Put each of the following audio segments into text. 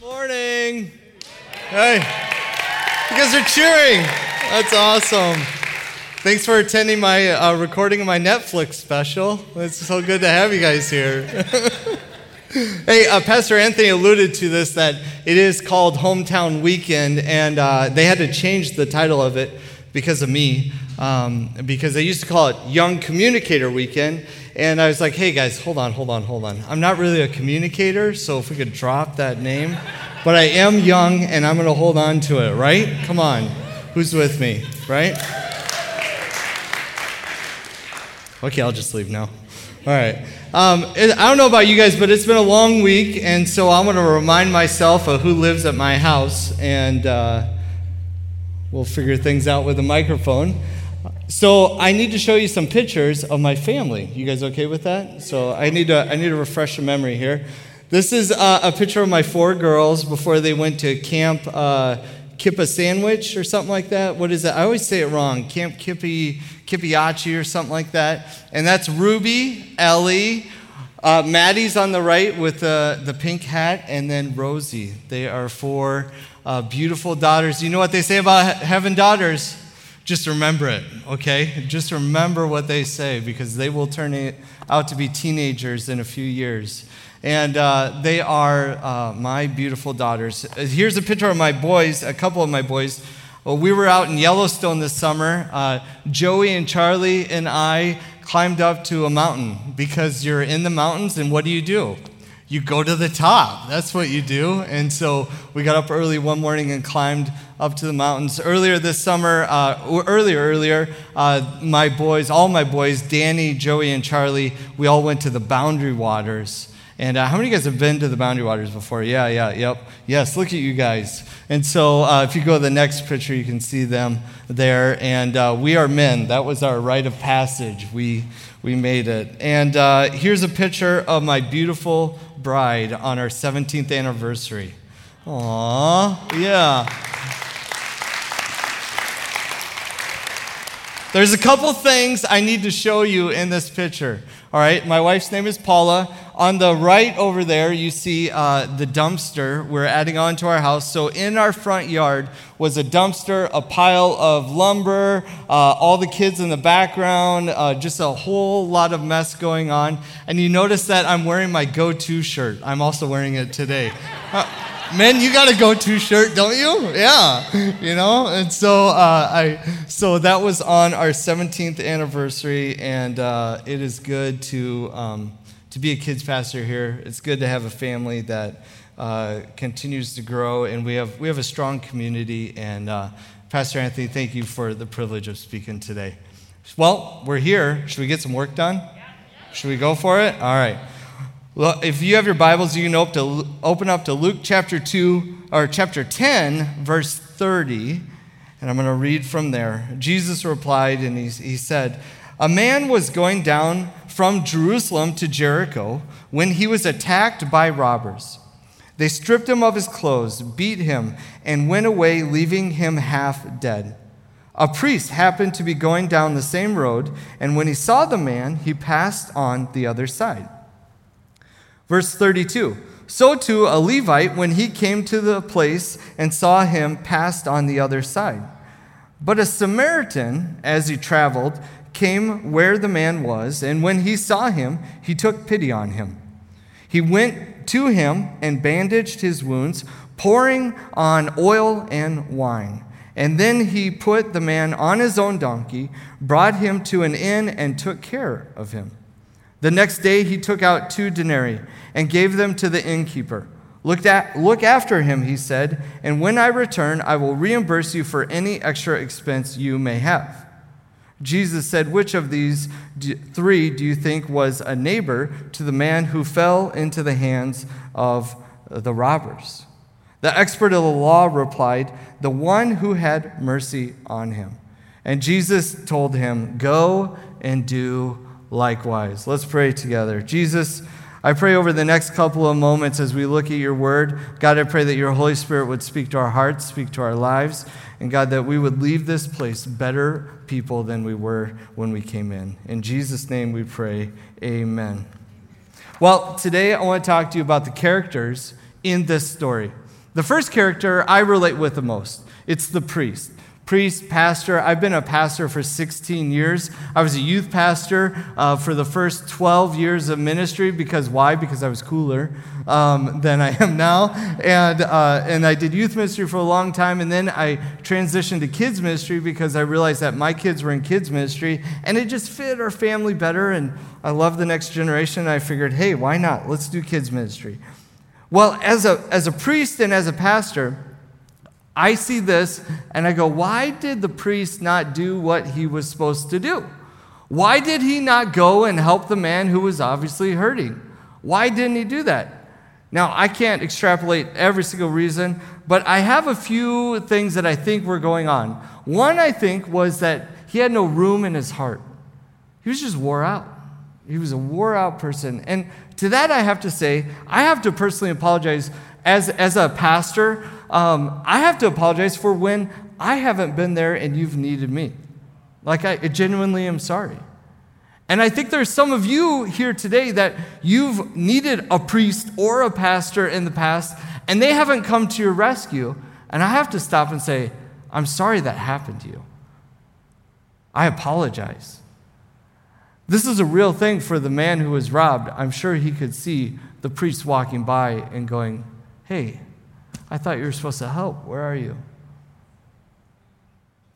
Morning. Hey, you guys are cheering. That's awesome. Thanks for attending my uh, recording of my Netflix special. It's so good to have you guys here. hey, uh, Pastor Anthony alluded to this that it is called Hometown Weekend, and uh, they had to change the title of it because of me, um, because they used to call it Young Communicator Weekend. And I was like, hey guys, hold on, hold on, hold on. I'm not really a communicator, so if we could drop that name. But I am young and I'm to hold on to it, right? Come on. Who's with me, right? Okay, I'll just leave now. All right. Um, I don't know about you guys, but it's been a long week, and so I'm going to remind myself of who lives at my house, and uh, we'll figure things out with a microphone. So I need to show you some pictures of my family. You guys okay with that? So I need to I need to refresh your memory here. This is uh, a picture of my four girls before they went to camp uh, Kippa Sandwich or something like that. What is that? I always say it wrong. Camp Kippy Kippiachi or something like that. And that's Ruby, Ellie, uh, Maddie's on the right with the, the pink hat, and then Rosie. They are four uh, beautiful daughters. You know what they say about having daughters? Just remember it, okay? Just remember what they say because they will turn out to be teenagers in a few years. And uh, they are uh, my beautiful daughters. Here's a picture of my boys, a couple of my boys. Well, we were out in Yellowstone this summer. Uh, Joey and Charlie and I climbed up to a mountain because you're in the mountains, and what do you do? you go to the top. That's what you do. And so we got up early one morning and climbed up to the mountains. Earlier this summer, uh, earlier, earlier, uh, my boys, all my boys, Danny, Joey, and Charlie, we all went to the Boundary Waters. And uh, how many of you guys have been to the Boundary Waters before? Yeah, yeah, yep. Yes, look at you guys. And so uh, if you go to the next picture, you can see them there. And uh, we are men. That was our rite of passage. We, we made it. And uh, here's a picture of my beautiful bride on our 17th anniversary. Aww, yeah. There's a couple things I need to show you in this picture. All right, my wife's name is Paula. On the right over there, you see uh, the dumpster we're adding on to our house. So, in our front yard was a dumpster, a pile of lumber, uh, all the kids in the background, uh, just a whole lot of mess going on. And you notice that I'm wearing my go to shirt. I'm also wearing it today. Men, you got a go-to shirt, don't you? Yeah, you know. And so uh, I, so that was on our 17th anniversary, and uh, it is good to um, to be a kids pastor here. It's good to have a family that uh, continues to grow, and we have we have a strong community. And uh, Pastor Anthony, thank you for the privilege of speaking today. Well, we're here. Should we get some work done? Should we go for it? All right. Well, if you have your Bibles, you can open up to Luke chapter 2 or chapter 10, verse 30, and I'm going to read from there. Jesus replied and he, he said, A man was going down from Jerusalem to Jericho when he was attacked by robbers. They stripped him of his clothes, beat him, and went away, leaving him half dead. A priest happened to be going down the same road, and when he saw the man, he passed on the other side. Verse 32 So too a Levite, when he came to the place and saw him, passed on the other side. But a Samaritan, as he traveled, came where the man was, and when he saw him, he took pity on him. He went to him and bandaged his wounds, pouring on oil and wine. And then he put the man on his own donkey, brought him to an inn, and took care of him. The next day he took out two denarii and gave them to the innkeeper. Look, at, look after him, he said, and when I return, I will reimburse you for any extra expense you may have. Jesus said, Which of these three do you think was a neighbor to the man who fell into the hands of the robbers? The expert of the law replied, The one who had mercy on him. And Jesus told him, Go and do likewise. Let's pray together. Jesus, I pray over the next couple of moments as we look at your word. God, I pray that your Holy Spirit would speak to our hearts, speak to our lives, and God, that we would leave this place better people than we were when we came in. In Jesus' name we pray, amen. Well, today I want to talk to you about the characters in this story. The first character I relate with the most it's the priest priest, pastor. I've been a pastor for 16 years. I was a youth pastor uh, for the first 12 years of ministry because why? Because I was cooler um, than I am now. And, uh, and I did youth ministry for a long time. And then I transitioned to kids ministry because I realized that my kids were in kids ministry and it just fit our family better. And I love the next generation. I figured, hey, why not? Let's do kids ministry. Well, as a, as a priest and as a pastor, I see this and I go, why did the priest not do what he was supposed to do? Why did he not go and help the man who was obviously hurting? Why didn't he do that? Now, I can't extrapolate every single reason, but I have a few things that I think were going on. One, I think, was that he had no room in his heart. He was just wore out. He was a wore out person. And to that, I have to say, I have to personally apologize as, as a pastor um, I have to apologize for when I haven't been there and you've needed me. Like, I genuinely am sorry. And I think there's some of you here today that you've needed a priest or a pastor in the past, and they haven't come to your rescue. And I have to stop and say, I'm sorry that happened to you. I apologize. This is a real thing for the man who was robbed. I'm sure he could see the priest walking by and going, Hey, I thought you were supposed to help. Where are you?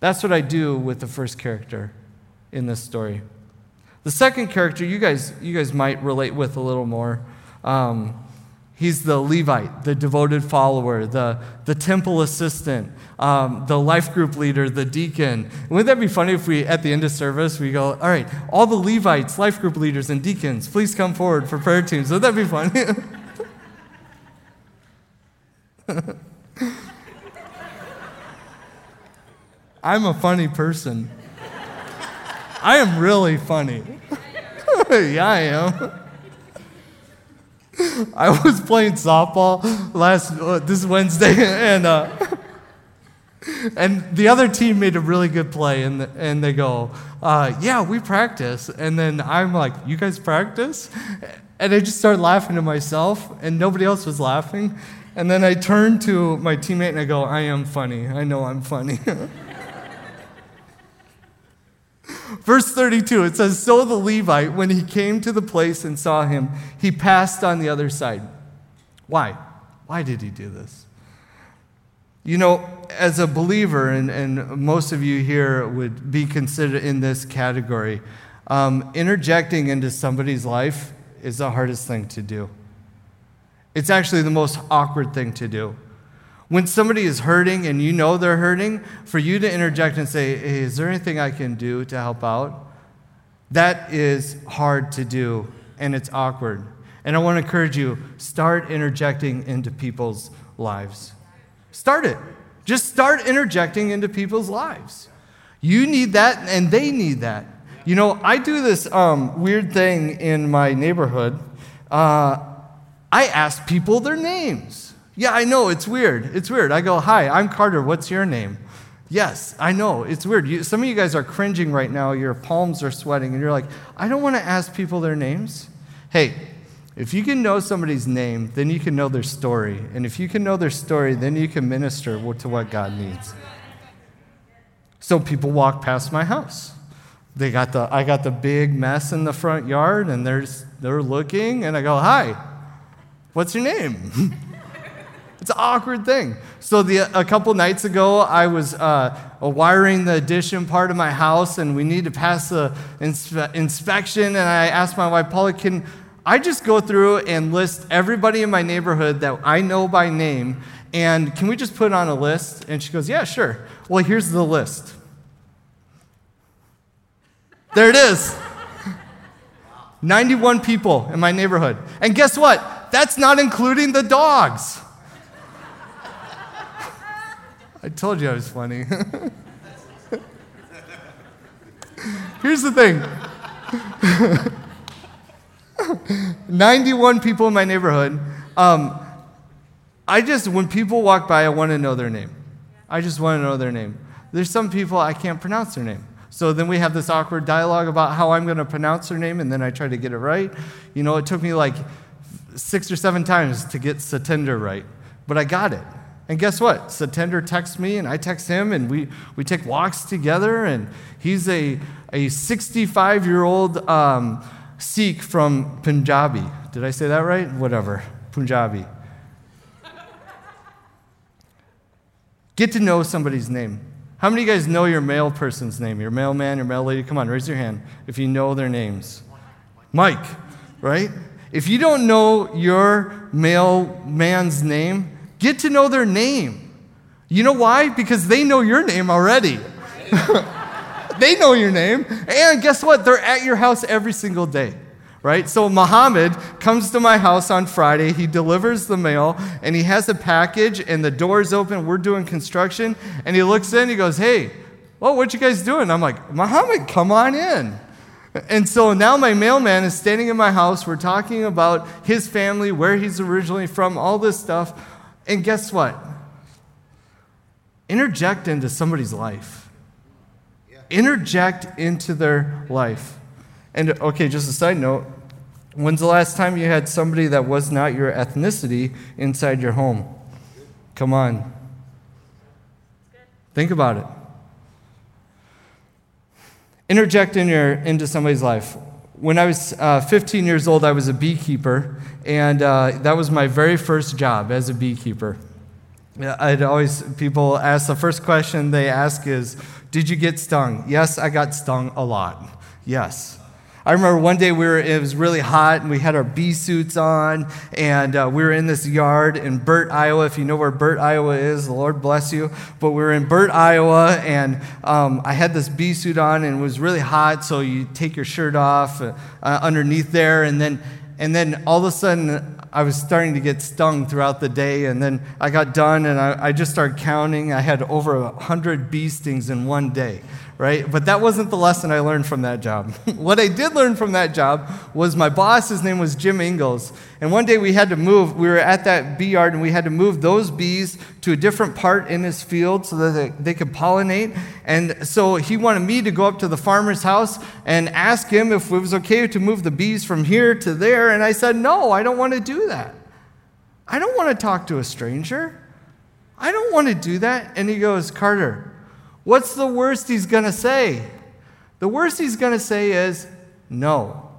That's what I do with the first character in this story. The second character, you guys, you guys might relate with a little more. Um, he's the Levite, the devoted follower, the, the temple assistant, um, the life group leader, the deacon. Wouldn't that be funny if we, at the end of service, we go, all right, all the Levites, life group leaders, and deacons, please come forward for prayer teams. Would that be funny? I'm a funny person. I am really funny. yeah, I am. I was playing softball last uh, this Wednesday, and uh, and the other team made a really good play, and and they go, uh, "Yeah, we practice." And then I'm like, "You guys practice?" And I just started laughing to myself, and nobody else was laughing. And then I turn to my teammate and I go, I am funny. I know I'm funny. Verse 32, it says, So the Levite, when he came to the place and saw him, he passed on the other side. Why? Why did he do this? You know, as a believer, and, and most of you here would be considered in this category, um, interjecting into somebody's life is the hardest thing to do. It's actually the most awkward thing to do. When somebody is hurting and you know they're hurting, for you to interject and say, Hey, is there anything I can do to help out? That is hard to do and it's awkward. And I want to encourage you start interjecting into people's lives. Start it. Just start interjecting into people's lives. You need that and they need that. You know, I do this um, weird thing in my neighborhood. Uh, I ask people their names. Yeah, I know, it's weird. It's weird. I go, Hi, I'm Carter. What's your name? Yes, I know. It's weird. You, some of you guys are cringing right now. Your palms are sweating, and you're like, I don't want to ask people their names. Hey, if you can know somebody's name, then you can know their story. And if you can know their story, then you can minister to what God needs. So people walk past my house. They got the, I got the big mess in the front yard, and they're, they're looking, and I go, Hi. What's your name? it's an awkward thing. So the, a couple nights ago, I was uh, wiring the addition part of my house, and we need to pass the inspe- inspection. And I asked my wife, Paula, can I just go through and list everybody in my neighborhood that I know by name? And can we just put on a list? And she goes, Yeah, sure. Well, here's the list. There it is. 91 people in my neighborhood. And guess what? That's not including the dogs. I told you I was funny. Here's the thing 91 people in my neighborhood. Um, I just, when people walk by, I want to know their name. I just want to know their name. There's some people I can't pronounce their name. So then we have this awkward dialogue about how I'm going to pronounce their name, and then I try to get it right. You know, it took me like six or seven times to get Satinder right, but I got it. And guess what? Satinder texts me and I text him and we, we take walks together. And he's a, a 65 year old um, Sikh from Punjabi. Did I say that right? Whatever. Punjabi. Get to know somebody's name. How many of you guys know your male person's name? Your mailman, your mail lady? Come on, raise your hand if you know their names. Mike, right? If you don't know your male mailman's name, get to know their name. You know why? Because they know your name already. they know your name. And guess what? They're at your house every single day right? So Muhammad comes to my house on Friday. He delivers the mail and he has a package and the door's open. We're doing construction. And he looks in, he goes, Hey, well, what you guys doing? I'm like, Muhammad, come on in. And so now my mailman is standing in my house. We're talking about his family, where he's originally from, all this stuff. And guess what? Interject into somebody's life. Interject into their life. And okay, just a side note when's the last time you had somebody that was not your ethnicity inside your home? Come on. Think about it. Interject in your, into somebody's life. When I was uh, 15 years old, I was a beekeeper, and uh, that was my very first job as a beekeeper. I'd always, people ask, the first question they ask is, Did you get stung? Yes, I got stung a lot. Yes. I remember one day we were, it was really hot and we had our bee suits on and uh, we were in this yard in Burt, Iowa. If you know where Burt, Iowa is, the Lord bless you. But we were in Burt, Iowa and um, I had this bee suit on and it was really hot. So you take your shirt off uh, underneath there and then, and then all of a sudden I was starting to get stung throughout the day. And then I got done and I, I just started counting. I had over a 100 bee stings in one day right? But that wasn't the lesson I learned from that job. what I did learn from that job was my boss, his name was Jim Ingalls. And one day we had to move, we were at that bee yard and we had to move those bees to a different part in his field so that they, they could pollinate. And so he wanted me to go up to the farmer's house and ask him if it was okay to move the bees from here to there. And I said, no, I don't want to do that. I don't want to talk to a stranger. I don't want to do that. And he goes, Carter, What's the worst he's going to say? The worst he's going to say is no.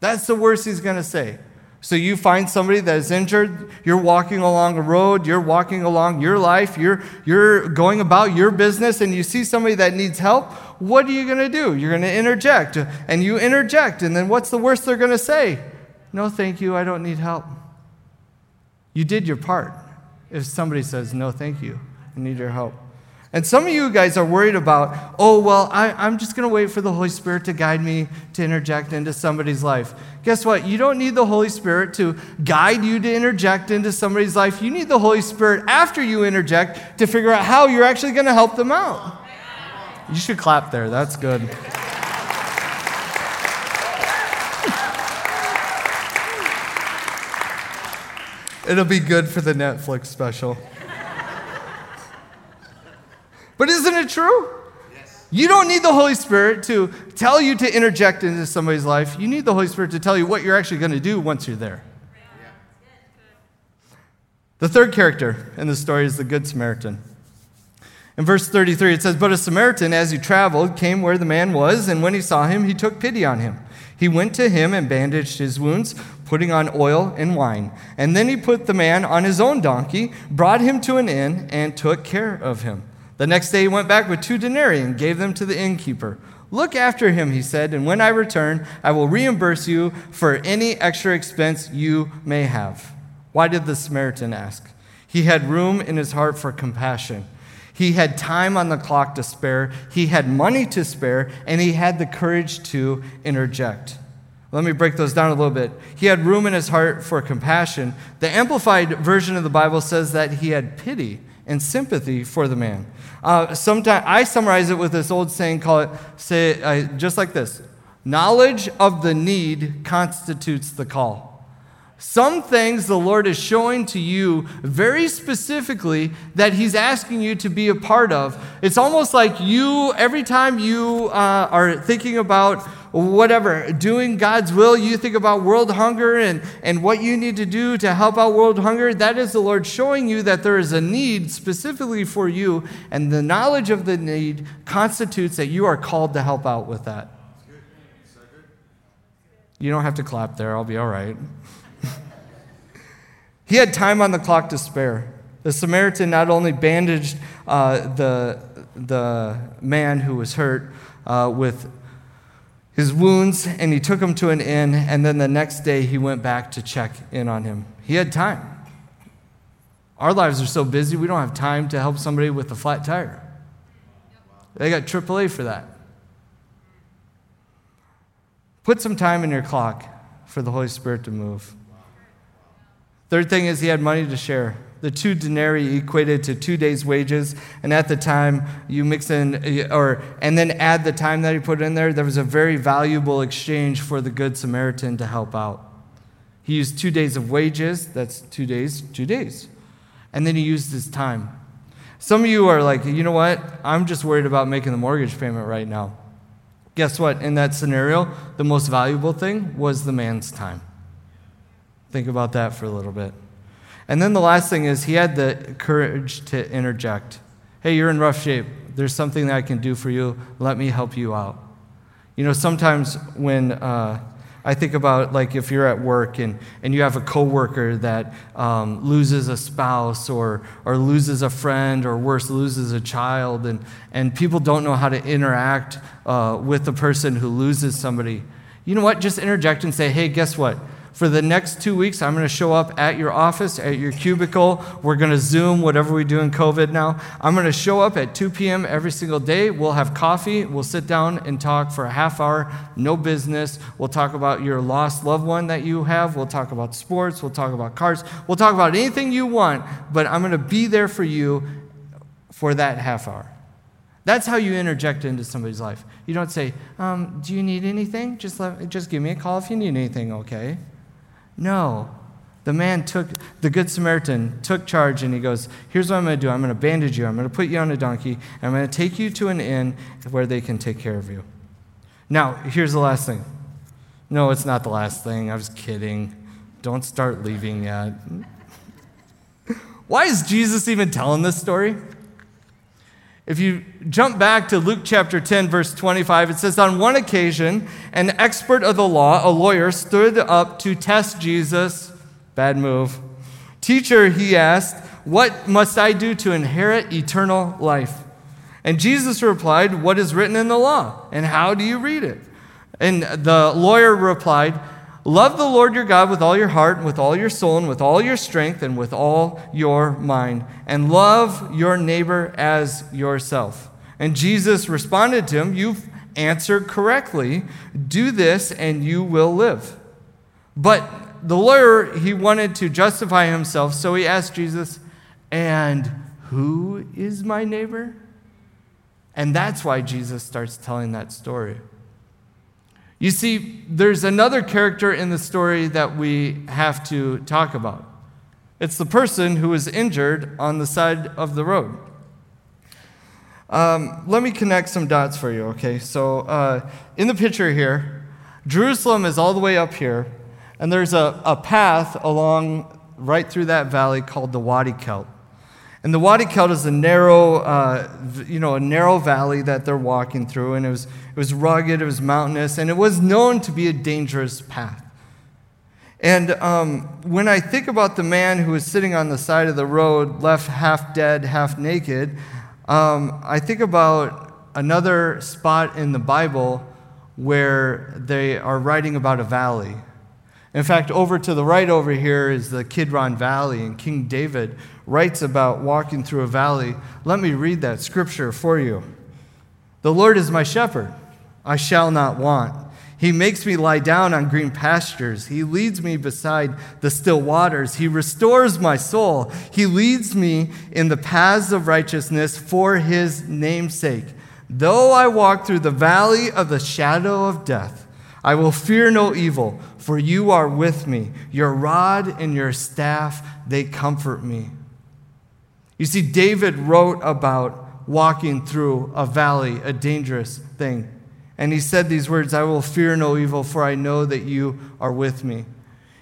That's the worst he's going to say. So you find somebody that is injured, you're walking along a road, you're walking along your life, you're, you're going about your business, and you see somebody that needs help. What are you going to do? You're going to interject. And you interject, and then what's the worst they're going to say? No, thank you, I don't need help. You did your part. If somebody says, no, thank you, I need your help. And some of you guys are worried about, oh, well, I, am just going to wait for the Holy Spirit to guide me to interject into somebody's life. Guess what? You don't need the Holy Spirit to guide you to interject into somebody's life. You need the Holy Spirit after you interject to figure out how you're actually going to help them out. You should clap there. That's good. It'll be good for the Netflix special. But isn't it true? Yes. You don't need the Holy Spirit to tell you to interject into somebody's life. You need the Holy Spirit to tell you what you're actually going to do once you're there. The third character in the story is the Good Samaritan. In verse 33, it says, But a Samaritan, as he traveled, came where the man was, and when he saw him, he took pity on him. He went to him and bandaged his wounds, putting on oil and wine. And then he put the man on his own donkey, brought him to an inn, and took care of him. The next day he went back with two denarii and gave them to the innkeeper. Look after him, he said, and when I return, I will reimburse you for any extra expense you may have. Why did the Samaritan ask? He had room in his heart for compassion. He had time on the clock to spare, he had money to spare, and he had the courage to interject. Let me break those down a little bit. He had room in his heart for compassion. The Amplified version of the Bible says that he had pity and sympathy for the man. Uh, sometimes I summarize it with this old saying, call it say uh, just like this: knowledge of the need constitutes the call. Some things the Lord is showing to you very specifically that He's asking you to be a part of. It's almost like you, every time you uh, are thinking about whatever, doing God's will, you think about world hunger and, and what you need to do to help out world hunger, that is the Lord showing you that there is a need specifically for you, and the knowledge of the need constitutes that you are called to help out with that. You don't have to clap there, I'll be all right. He had time on the clock to spare. The Samaritan not only bandaged uh, the, the man who was hurt uh, with his wounds and he took him to an inn, and then the next day he went back to check in on him. He had time. Our lives are so busy, we don't have time to help somebody with a flat tire. They got AAA for that. Put some time in your clock for the Holy Spirit to move. Third thing is he had money to share. The two denarii equated to two days' wages, and at the time you mix in, or and then add the time that he put in there. There was a very valuable exchange for the good Samaritan to help out. He used two days of wages. That's two days, two days, and then he used his time. Some of you are like, you know what? I'm just worried about making the mortgage payment right now. Guess what? In that scenario, the most valuable thing was the man's time. Think about that for a little bit. And then the last thing is he had the courage to interject. Hey, you're in rough shape. There's something that I can do for you. Let me help you out. You know, sometimes when uh, I think about like if you're at work and, and you have a coworker that um, loses a spouse or, or loses a friend or worse, loses a child, and, and people don't know how to interact uh, with the person who loses somebody. You know what? Just interject and say, hey, guess what? For the next two weeks, I'm going to show up at your office, at your cubicle. We're going to Zoom, whatever we do in COVID now. I'm going to show up at 2 p.m. every single day. We'll have coffee. We'll sit down and talk for a half hour, no business. We'll talk about your lost loved one that you have. We'll talk about sports. We'll talk about cars. We'll talk about anything you want, but I'm going to be there for you for that half hour. That's how you interject into somebody's life. You don't say, um, Do you need anything? Just, let, just give me a call if you need anything, okay? No. The man took, the Good Samaritan took charge and he goes, Here's what I'm going to do. I'm going to bandage you. I'm going to put you on a donkey. And I'm going to take you to an inn where they can take care of you. Now, here's the last thing. No, it's not the last thing. I was kidding. Don't start leaving yet. Why is Jesus even telling this story? If you jump back to Luke chapter 10, verse 25, it says, On one occasion, an expert of the law, a lawyer, stood up to test Jesus. Bad move. Teacher, he asked, What must I do to inherit eternal life? And Jesus replied, What is written in the law? And how do you read it? And the lawyer replied, Love the Lord your God with all your heart, and with all your soul, and with all your strength, and with all your mind. And love your neighbor as yourself. And Jesus responded to him, You've answered correctly. Do this, and you will live. But the lawyer, he wanted to justify himself, so he asked Jesus, And who is my neighbor? And that's why Jesus starts telling that story. You see, there's another character in the story that we have to talk about. It's the person who was injured on the side of the road. Um, let me connect some dots for you, okay? So, uh, in the picture here, Jerusalem is all the way up here, and there's a, a path along right through that valley called the Wadi Kelt. And the Wadi Kelt is a narrow, uh, you know, a narrow valley that they're walking through, and it was, it was rugged, it was mountainous, and it was known to be a dangerous path. And um, when I think about the man who was sitting on the side of the road, left half dead, half naked, um, I think about another spot in the Bible where they are writing about a valley. In fact, over to the right over here is the Kidron Valley, and King David writes about walking through a valley. Let me read that scripture for you. The Lord is my shepherd, I shall not want. He makes me lie down on green pastures. He leads me beside the still waters. He restores my soul. He leads me in the paths of righteousness for his name's sake. Though I walk through the valley of the shadow of death, I will fear no evil, for you are with me. Your rod and your staff, they comfort me. You see, David wrote about walking through a valley, a dangerous thing. And he said these words I will fear no evil, for I know that you are with me.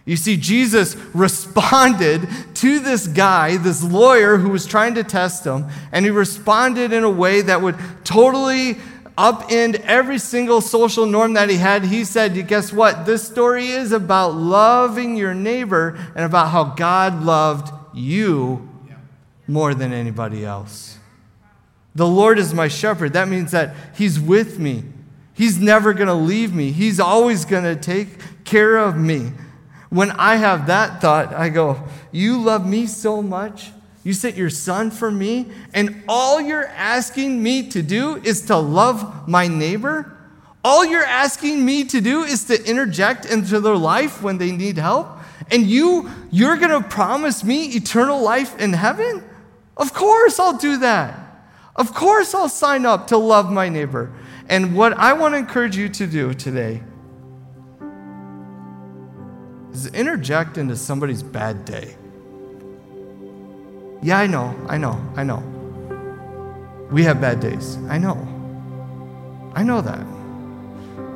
You see, Jesus responded to this guy, this lawyer who was trying to test him, and he responded in a way that would totally upend every single social norm that he had. He said, Guess what? This story is about loving your neighbor and about how God loved you more than anybody else. The Lord is my shepherd. That means that He's with me. He's never going to leave me. He's always going to take care of me. When I have that thought, I go, You love me so much. You sent your son for me, and all you're asking me to do is to love my neighbor? All you're asking me to do is to interject into their life when they need help? And you, you're going to promise me eternal life in heaven? Of course I'll do that. Of course I'll sign up to love my neighbor. And what I want to encourage you to do today is interject into somebody's bad day. Yeah, I know, I know, I know. We have bad days. I know. I know that.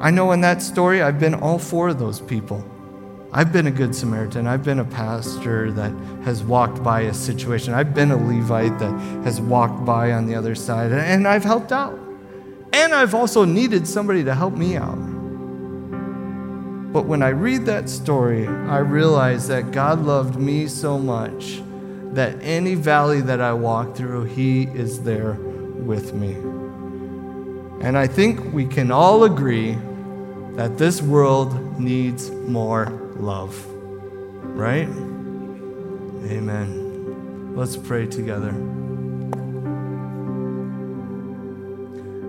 I know in that story, I've been all four of those people. I've been a good Samaritan. I've been a pastor that has walked by a situation. I've been a Levite that has walked by on the other side, and I've helped out. And I've also needed somebody to help me out. But when I read that story, I realize that God loved me so much that any valley that I walk through, He is there with me. And I think we can all agree that this world needs more love. Right? Amen. Let's pray together.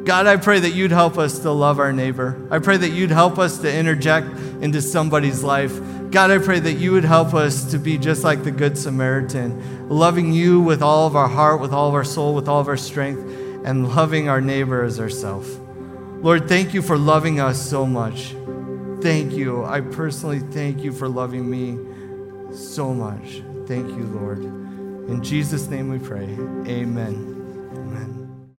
God, I pray that you'd help us to love our neighbor. I pray that you'd help us to interject into somebody's life. God, I pray that you would help us to be just like the Good Samaritan, loving you with all of our heart, with all of our soul, with all of our strength, and loving our neighbor as ourselves. Lord, thank you for loving us so much. Thank you. I personally thank you for loving me so much. Thank you, Lord. In Jesus' name we pray. Amen. Amen.